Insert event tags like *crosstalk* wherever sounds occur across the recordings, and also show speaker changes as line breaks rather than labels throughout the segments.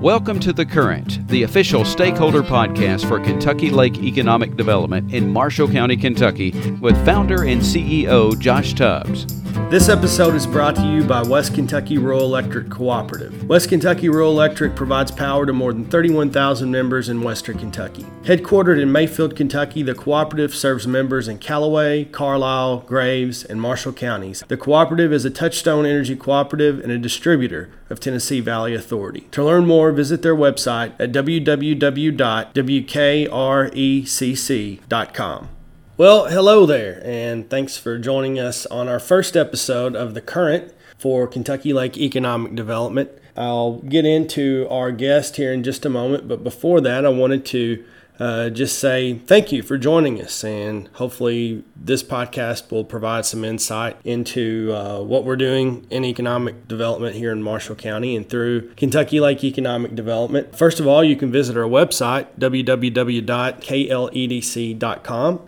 Welcome to The Current, the official stakeholder podcast for Kentucky Lake Economic Development in Marshall County, Kentucky, with founder and CEO Josh Tubbs.
This episode is brought to you by West Kentucky Rural Electric Cooperative. West Kentucky Rural Electric provides power to more than 31,000 members in western Kentucky. Headquartered in Mayfield, Kentucky, the cooperative serves members in Calloway, Carlisle, Graves, and Marshall counties. The cooperative is a Touchstone Energy cooperative and a distributor of Tennessee Valley Authority. To learn more, visit their website at www.wkrecc.com. Well, hello there, and thanks for joining us on our first episode of The Current for Kentucky Lake Economic Development. I'll get into our guest here in just a moment, but before that, I wanted to uh, just say thank you for joining us. And hopefully, this podcast will provide some insight into uh, what we're doing in economic development here in Marshall County and through Kentucky Lake Economic Development. First of all, you can visit our website, www.kledc.com.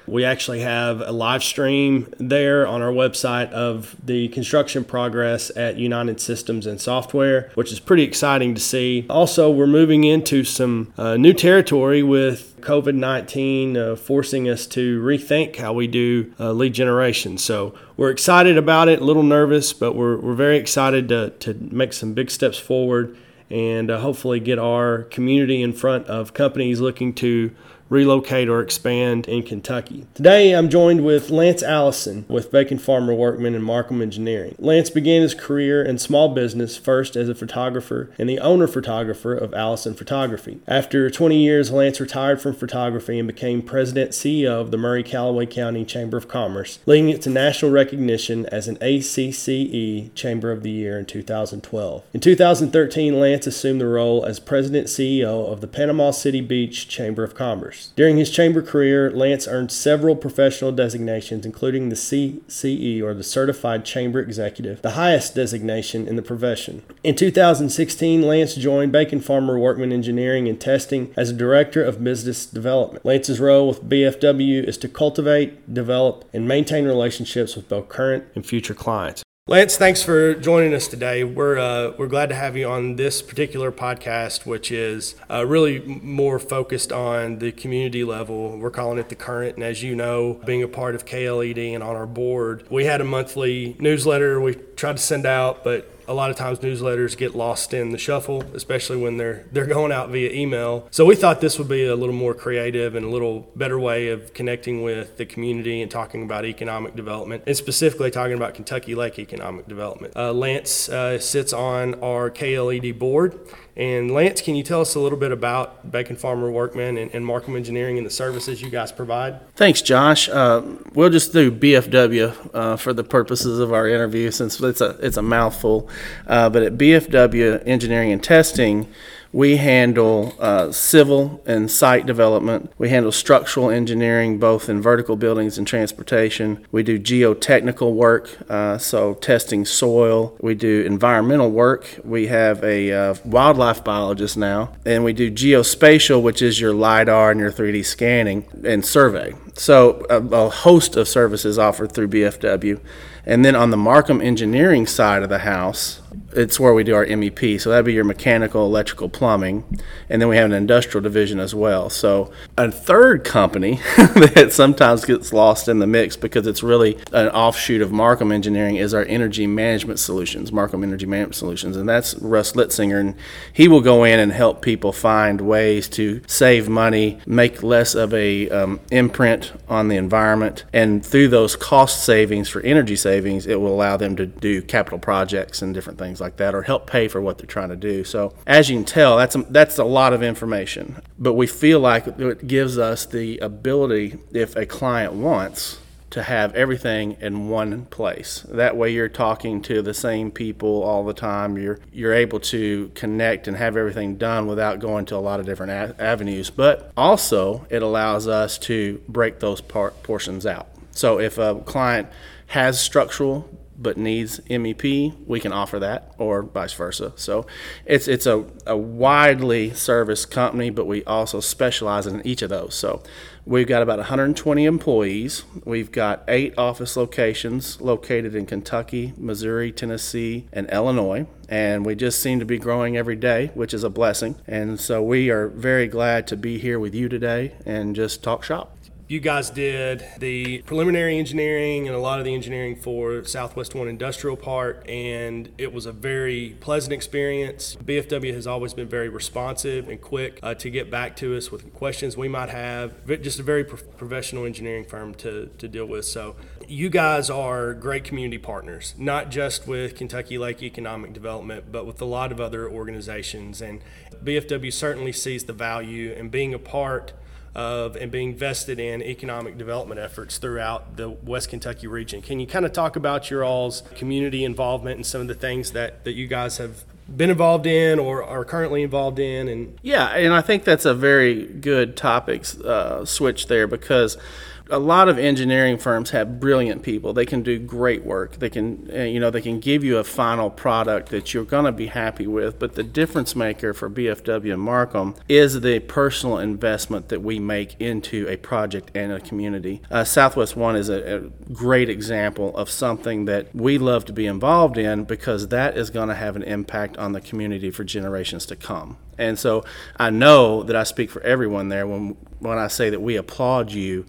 We actually have a live stream there on our website of the construction progress at United Systems and Software, which is pretty exciting to see. Also, we're moving into some uh, new territory with COVID 19 uh, forcing us to rethink how we do uh, lead generation. So we're excited about it, a little nervous, but we're, we're very excited to, to make some big steps forward and uh, hopefully get our community in front of companies looking to relocate or expand in Kentucky. Today I'm joined with Lance Allison with Bacon Farmer Workman and Markham Engineering. Lance began his career in small business first as a photographer and the owner photographer of Allison Photography. After 20 years, Lance retired from photography and became president CEO of the Murray Calloway County Chamber of Commerce, leading it to national recognition as an ACCE Chamber of the Year in 2012. In 2013, Lance assumed the role as president CEO of the Panama City Beach Chamber of Commerce. During his chamber career, Lance earned several professional designations, including the CCE or the Certified Chamber Executive, the highest designation in the profession. In 2016, Lance joined Bacon Farmer Workman Engineering and Testing as a Director of Business Development. Lance's role with BFW is to cultivate, develop, and maintain relationships with both current and future clients. Lance, thanks for joining us today. We're uh, we're glad to have you on this particular podcast, which is uh, really more focused on the community level. We're calling it the current, and as you know, being a part of KLED and on our board, we had a monthly newsletter we tried to send out, but a lot of times newsletters get lost in the shuffle, especially when they're they're going out via email. So we thought this would be a little more creative and a little better way of connecting with the community and talking about economic development, and specifically talking about Kentucky Lake economic development. Uh, Lance uh, sits on our KLED board, and Lance, can you tell us a little bit about Bacon Farmer Workman and, and Markham Engineering and the services you guys provide?
Thanks, Josh. Uh, we'll just do BFW uh, for the purposes of our interview, since it's a it's a mouthful. Uh, but at BFW Engineering and Testing, we handle uh, civil and site development. We handle structural engineering, both in vertical buildings and transportation. We do geotechnical work, uh, so testing soil. We do environmental work. We have a uh, wildlife biologist now. And we do geospatial, which is your LIDAR and your 3D scanning and survey. So, a, a host of services offered through BFW. And then on the Markham engineering side of the house, it's where we do our MEP. So that'd be your mechanical, electrical, plumbing, and then we have an industrial division as well. So a third company *laughs* that sometimes gets lost in the mix because it's really an offshoot of Markham Engineering is our energy management solutions, Markham Energy Management Solutions, and that's Russ Litzinger, and he will go in and help people find ways to save money, make less of a um, imprint on the environment, and through those cost savings for energy savings, it will allow them to do capital projects and different things like that or help pay for what they're trying to do. So as you can tell, that's a, that's a lot of information, but we feel like it gives us the ability, if a client wants, to have everything in one place. That way you're talking to the same people all the time. You're you're able to connect and have everything done without going to a lot of different a- avenues. But also it allows us to break those part portions out. So if a client has structural but needs MEP, we can offer that, or vice versa. So it's it's a, a widely serviced company, but we also specialize in each of those. So We've got about 120 employees. We've got eight office locations located in Kentucky, Missouri, Tennessee, and Illinois. And we just seem to be growing every day, which is a blessing. And so we are very glad to be here with you today and just talk shop
you guys did the preliminary engineering and a lot of the engineering for Southwest One Industrial Park, and it was a very pleasant experience. BFW has always been very responsive and quick uh, to get back to us with questions we might have. Just a very pro- professional engineering firm to, to deal with. So, you guys are great community partners, not just with Kentucky Lake Economic Development, but with a lot of other organizations. And BFW certainly sees the value in being a part of and being vested in economic development efforts throughout the West Kentucky region. Can you kind of talk about your all's community involvement and some of the things that, that you guys have been involved in or are currently involved in and
yeah and i think that's a very good topic uh, switch there because a lot of engineering firms have brilliant people. They can do great work. They can, uh, you know, they can give you a final product that you're going to be happy with. But the difference maker for BFW and Markham is the personal investment that we make into a project and a community. Uh, Southwest One is a, a great example of something that we love to be involved in because that is going to have an impact on the community for generations to come. And so I know that I speak for everyone there when when I say that we applaud you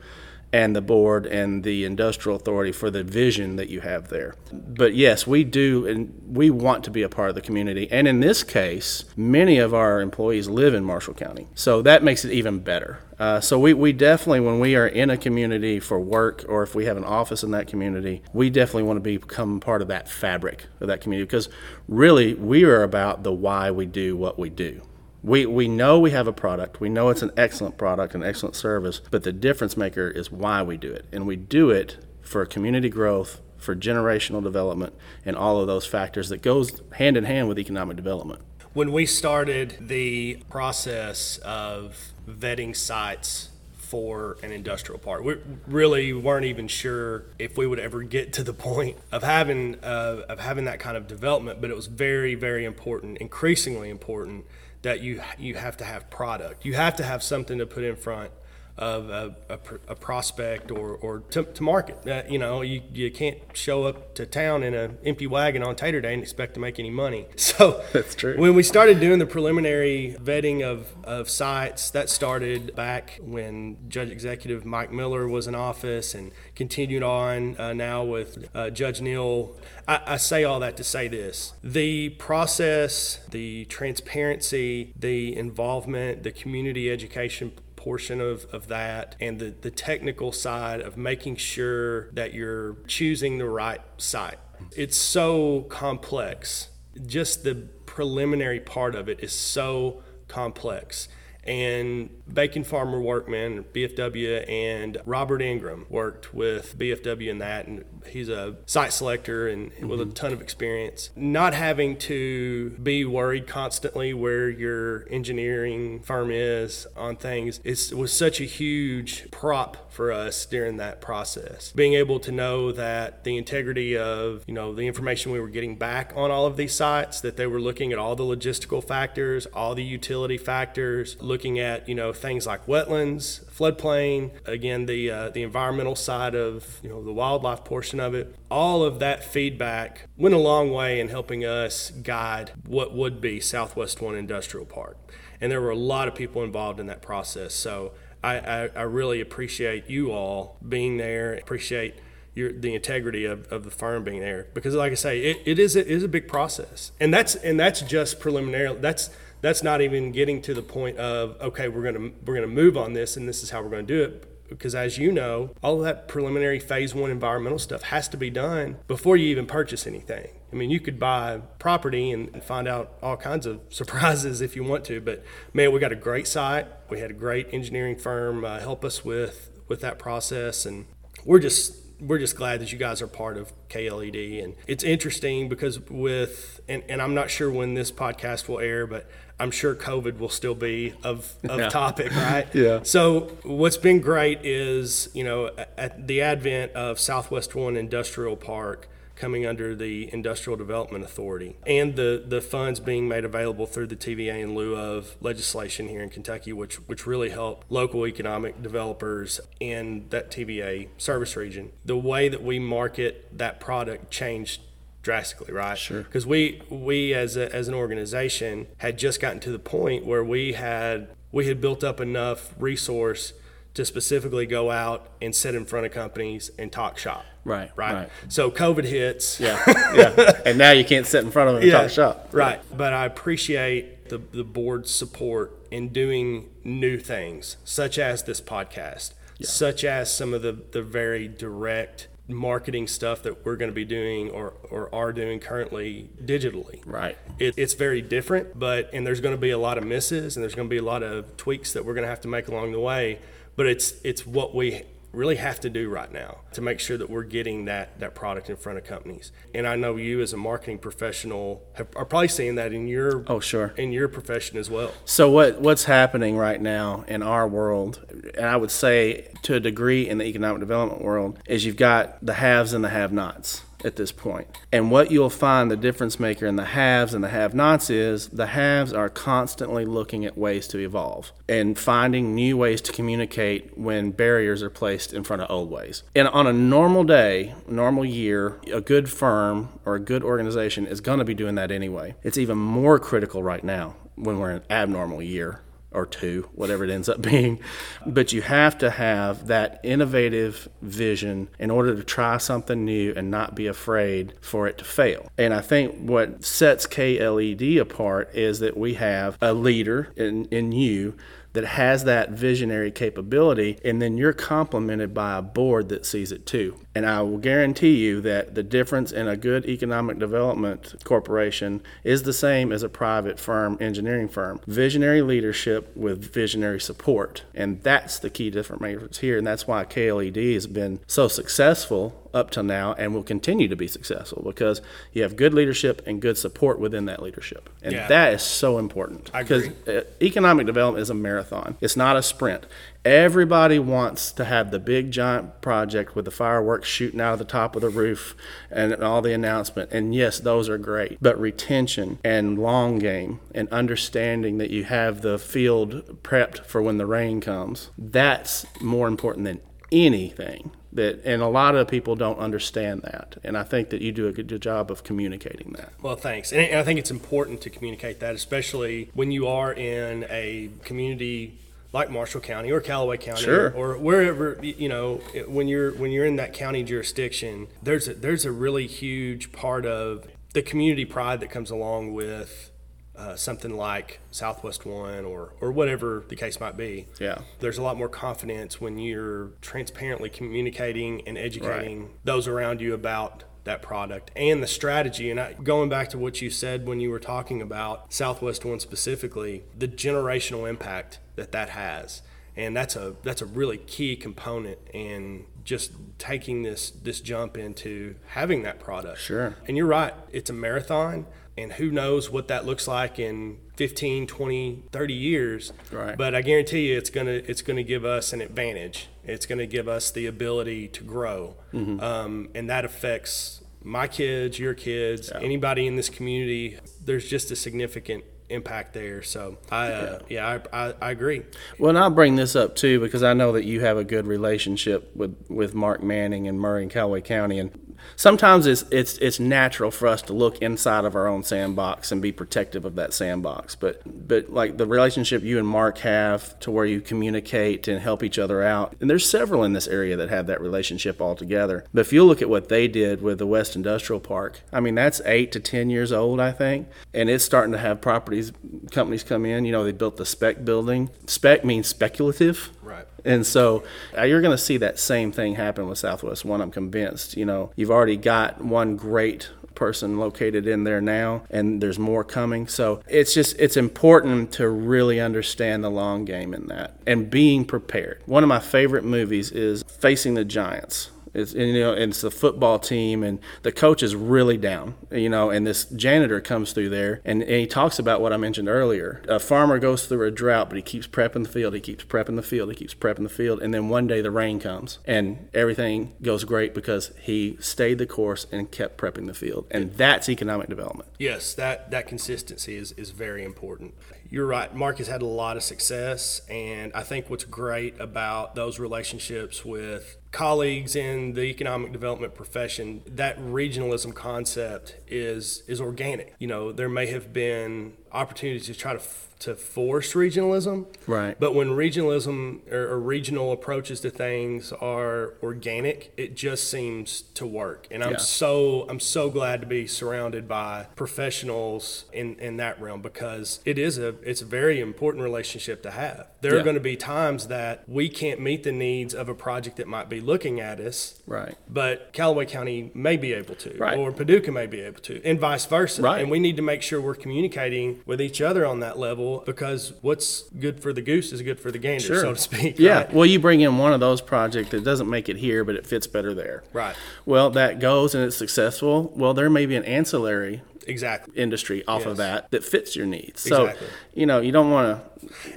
and the board and the industrial authority for the vision that you have there. But yes, we do, and we want to be a part of the community. And in this case, many of our employees live in Marshall County, so that makes it even better. Uh, so we, we definitely, when we are in a community for work, or if we have an office in that community, we definitely want to become part of that fabric of that community because really we are about the why we do what we do. We, we know we have a product. We know it's an excellent product, an excellent service, but the difference maker is why we do it. And we do it for community growth, for generational development, and all of those factors that goes hand in hand with economic development.
When we started the process of vetting sites for an industrial park. We really weren't even sure if we would ever get to the point of having uh, of having that kind of development, but it was very, very important, increasingly important that you you have to have product. You have to have something to put in front of a, a, a prospect or, or to, to market. Uh, you know, you, you can't show up to town in an empty wagon on Tater Day and expect to make any money. *laughs* So
that's true.
When we started doing the preliminary vetting of, of sites, that started back when Judge Executive Mike Miller was in office and continued on uh, now with uh, Judge Neal. I, I say all that to say this the process, the transparency, the involvement, the community education portion of, of that and the, the technical side of making sure that you're choosing the right site. It's so complex. Just the preliminary part of it is so complex and Bacon Farmer Workman, BFW, and Robert Ingram worked with BFW in that, and he's a site selector and mm-hmm. with a mm-hmm. ton of experience. Not having to be worried constantly where your engineering firm is on things it was such a huge prop for us during that process. Being able to know that the integrity of you know the information we were getting back on all of these sites, that they were looking at all the logistical factors, all the utility factors looking at you know things like wetlands, floodplain, again the uh, the environmental side of you know the wildlife portion of it. All of that feedback went a long way in helping us guide what would be Southwest One Industrial Park, and there were a lot of people involved in that process. So I, I, I really appreciate you all being there. Appreciate your, the integrity of, of the firm being there because like I say it, it is a, it is a big process and that's and that's just preliminary that's that's not even getting to the point of okay we're gonna we're gonna move on this and this is how we're gonna do it. Because as you know all that preliminary phase one environmental stuff has to be done before you even purchase anything. I mean you could buy property and find out all kinds of *laughs* surprises if you want to but man we got a great site. We had a great engineering firm uh, help us with with that process and we're just we're just glad that you guys are part of KLED. And it's interesting because with, and, and I'm not sure when this podcast will air, but I'm sure COVID will still be of, of yeah. topic, *laughs* right?
yeah.
So what's been great is, you know, at the advent of Southwest One Industrial Park, coming under the Industrial Development Authority, and the, the funds being made available through the TVA in lieu of legislation here in Kentucky, which, which really help local economic developers in that TVA service region. The way that we market that product changed drastically, right?
Sure.
Because we we as a, as an organization had just gotten to the point where we had we had built up enough resource to specifically go out and sit in front of companies and talk shop.
Right,
Right.
right.
So COVID hits.
Yeah, *laughs* yeah. And now you can't sit in front of them and talk shop.
Right. But I appreciate the, the board's support in doing new things, such as this podcast, such as some of the, the very direct marketing stuff that we're going to be doing or, or are doing currently digitally.
Right.
It, it's very different, but, and there's going to be a lot of misses and there's going to be a lot of tweaks that we're going to have to make along the way. But it's, it's what we really have to do right now to make sure that we're getting that that product in front of companies. And I know you as a marketing professional have, are probably seeing that in your
Oh, sure.
in your profession as well.
So what what's happening right now in our world, and I would say to a degree in the economic development world, is you've got the haves and the have-nots at this point. And what you'll find the difference maker in the haves and the have-nots is the haves are constantly looking at ways to evolve and finding new ways to communicate when barriers are placed in front of old ways. And on a normal day, normal year, a good firm or a good organization is going to be doing that anyway. It's even more critical right now when we're in an abnormal year or two, whatever it ends up *laughs* being. But you have to have that innovative vision in order to try something new and not be afraid for it to fail. And I think what sets KLED apart is that we have a leader in, in you that has that visionary capability, and then you're complemented by a board that sees it too. And I will guarantee you that the difference in a good economic development corporation is the same as a private firm, engineering firm. Visionary leadership with visionary support. And that's the key difference here. And that's why KLED has been so successful up till now and will continue to be successful because you have good leadership and good support within that leadership. And
Yeah.
that is so important. Because uh, economic development is a marathon. It's not a sprint. Everybody wants to have the big giant project with the fireworks shooting out of the top of the roof and all the announcement. And yes, those are great. But retention and long game and understanding that you have the field prepped for when the rain comes, that's more important than anything. That and a lot of people don't understand that. And I think that you do a good job of communicating that.
Well, thanks. And and I think it's important to communicate that, especially when you are in a community like Marshall County or Calloway County
Sure.
or wherever you know when you're when you're in that county jurisdiction. There's a, there's a really huge part of the community pride that comes along with uh, something like Southwest One or or whatever the case might be.
Yeah.
There's a lot more confidence when you're transparently communicating and educating those around you about that product and the strategy. And I, going back to what you said when you were talking about Southwest One specifically, the generational impact that that has. And that's a that's a really key component in just taking this this jump into having that product.
Sure.
And you're right, it's a marathon and who knows what that looks like in 15, 20, 30 years.
Right.
But I guarantee you it's going to it's going to give us an advantage. It's going to give us the ability to grow. Mm-hmm. Um, and that affects my kids, your kids, anybody in this community. There's just a significant impact there. So I uh, yeah, I, I, I agree.
Well, and I'll bring this up too because I know that you have a good relationship with, with Mark Manning and Murray and Calloway County, and sometimes it's it's it's natural for us to look inside of our own sandbox and be protective of that sandbox. But but like the relationship you and Mark have to where you communicate and help each other out, and there's several in this area that have that relationship altogether. But if you look at what they did with the West Industrial Park, I mean that's eight to ten years old, I think, and it's starting to have properties companies come in. You know, they built the spec building. Spec means speculative.
Right.
And so uh, you're going to see that same thing happen with Southwest One. I'm convinced. You know, you've already got one great person located in there now, and there's more coming. So it's just it's important to really understand the long game in that and being prepared. One of my favorite movies is Facing the Giants. It's and, you know, and it's the football team, and the coach is really down. You know, and this janitor comes through there, and, and he talks about what I mentioned earlier. A farmer goes through a drought, but he keeps prepping the field. He keeps prepping the field. He keeps prepping the field, and then one day the rain comes, and everything goes great because he stayed the course and kept prepping the field, and that's economic development.
Yes, that, that consistency is, is very important. You're right. Mark has had a lot of success, and I think what's great about those relationships with colleagues in the economic development profession, that regionalism concept is is organic. You know, there may have been opportunities to try to f- to force regionalism,
Right.
But when regionalism or, or regional approaches to things are organic, it just seems to work. And I'm
Yeah.
so I'm so glad to be surrounded by professionals in in that realm because it is a it's a very important relationship to have. There
Yeah.
are going to be times that we can't meet the needs of a project that might be looking at us.
Right.
But Calloway County may be able to,
Right.
or Paducah may be able to, and vice versa.
Right.
And we need to make sure we're communicating with each other on that level because what's good for the goose is good for the gander,
Sure.
so to speak.
Yeah.
right?
Well, you bring in one of those projects that doesn't make it here, but it fits better there.
Right.
Well, that goes and it's successful. Well, there may be an ancillary
Exactly.
industry off of that that fits your needs. So,
Exactly.
you know, you don't want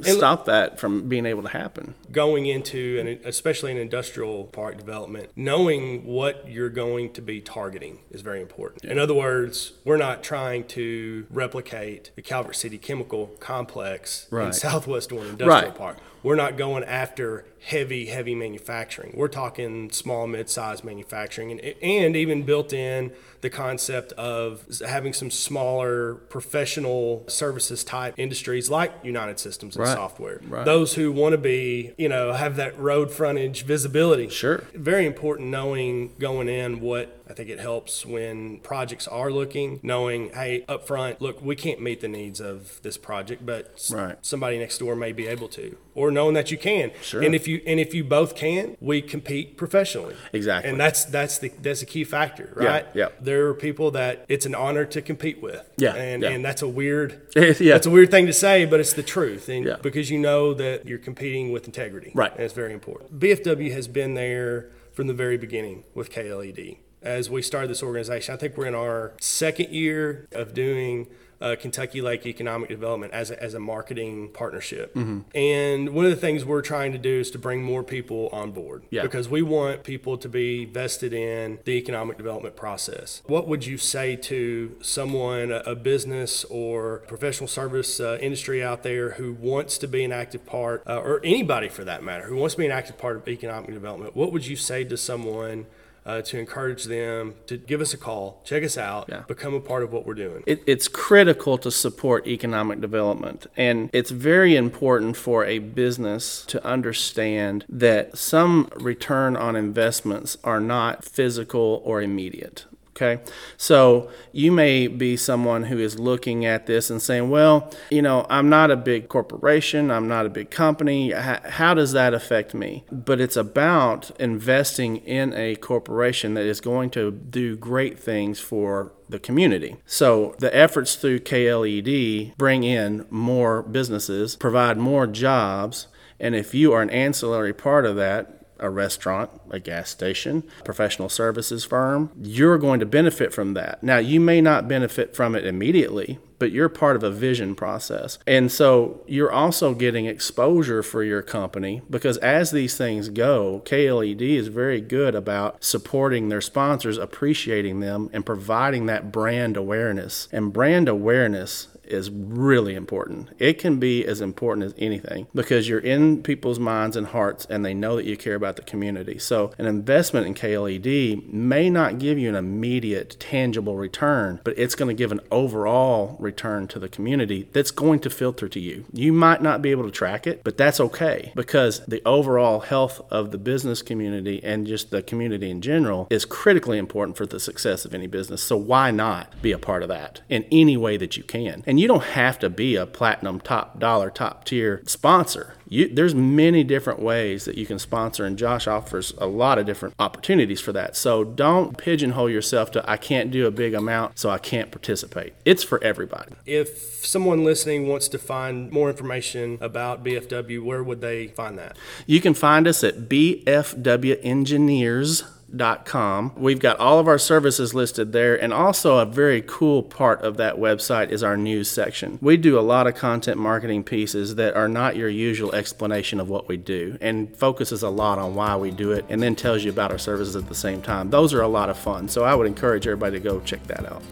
to stop that from being able to happen.
going into an especially an industrial park development knowing what you're going to be targeting is very important in other words we're not trying to replicate the calvert city chemical complex in
Right.
southwest one industrial
Right.
park we're not going after heavy heavy manufacturing we're talking small mid-sized manufacturing and, and even built in the concept of having some smaller professional services type industries like united systems and
Right.
software
Right.
those who want to be, you know, have that road frontage visibility.
Sure.
Very important knowing going in what I think it helps when projects are looking, knowing, hey, up front, look, we can't meet the needs of this project, but
Right.
somebody next door may be able to. Or knowing that you can.
Sure.
And if you and if you both can, we compete professionally.
Exactly.
And that's that's the that's a key factor,
Yeah,
right?
yeah.
There are people that it's an honor to compete with.
Yeah,
And
yeah.
and that's a weird *laughs*
Yeah.
that's a weird thing to say, but it's the truth. And
Yeah.
because you know that you're competing with integrity.
Right.
And it's very important. BFW has been there from the very beginning with KLED. As we started this organization, I think we're in our second year of doing uh, Kentucky Lake Economic Development as a, as a marketing partnership.
Mm-hmm.
And one of the things we're trying to do is to bring more people on board
Yeah.
because we want people to be vested in the economic development process. What would you say to someone, a, a business or professional service uh, industry out there who wants to be an active part, uh, or anybody for that matter, who wants to be an active part of economic development? What would you say to someone? Uh, to encourage them to give us a call, check us out,
Yeah.
become a part of what we're doing.
It, it's critical to support economic development. And it's very important for a business to understand that some return on investments are not physical or immediate. Okay. So you may be someone who is looking at this and saying, well, you know, I'm not a big corporation, I'm not a big company. How, does that affect me? But it's about investing in a corporation that is going to do great things for the community. So the efforts through KLED bring in more businesses, provide more jobs, and if you are an ancillary part of that, a restaurant, a gas station, professional services firm, you're going to benefit from that. Now, you may not benefit from it immediately, but you're part of a vision process. And so you're also getting exposure for your company because as these things go, KLED is very good about supporting their sponsors, appreciating them, and providing that brand awareness. And brand awareness is really important. It can be as important as anything because you're in people's minds and hearts and they know that you care about the community. So, an investment in KLED may not give you an immediate tangible return, but it's going to give an overall return to the community that's going to filter to you. You might not be able to track it, but that's okay because the overall health of the business community and just the community in general is critically important for the success of any business. So, why not be a part of that in any way that you can? And you don't have to be a platinum top dollar top tier sponsor. You, there's many different ways that you can sponsor, and Josh offers a lot of different opportunities for that. So don't pigeonhole yourself to I can't do a big amount, so I can't participate. It's for everybody.
If someone listening wants to find more information about BFW, where would they find that?
You can find us at BFW Engineers bfdparts.com. We've got all of our services listed there, and also a very cool part of that website is our news section. We do a lot of content marketing pieces that are not your usual explanation of what we do and focuses a lot on why we do it and then tells you about our services at the same time. Those are a lot of fun, so I would encourage everybody to go check that out.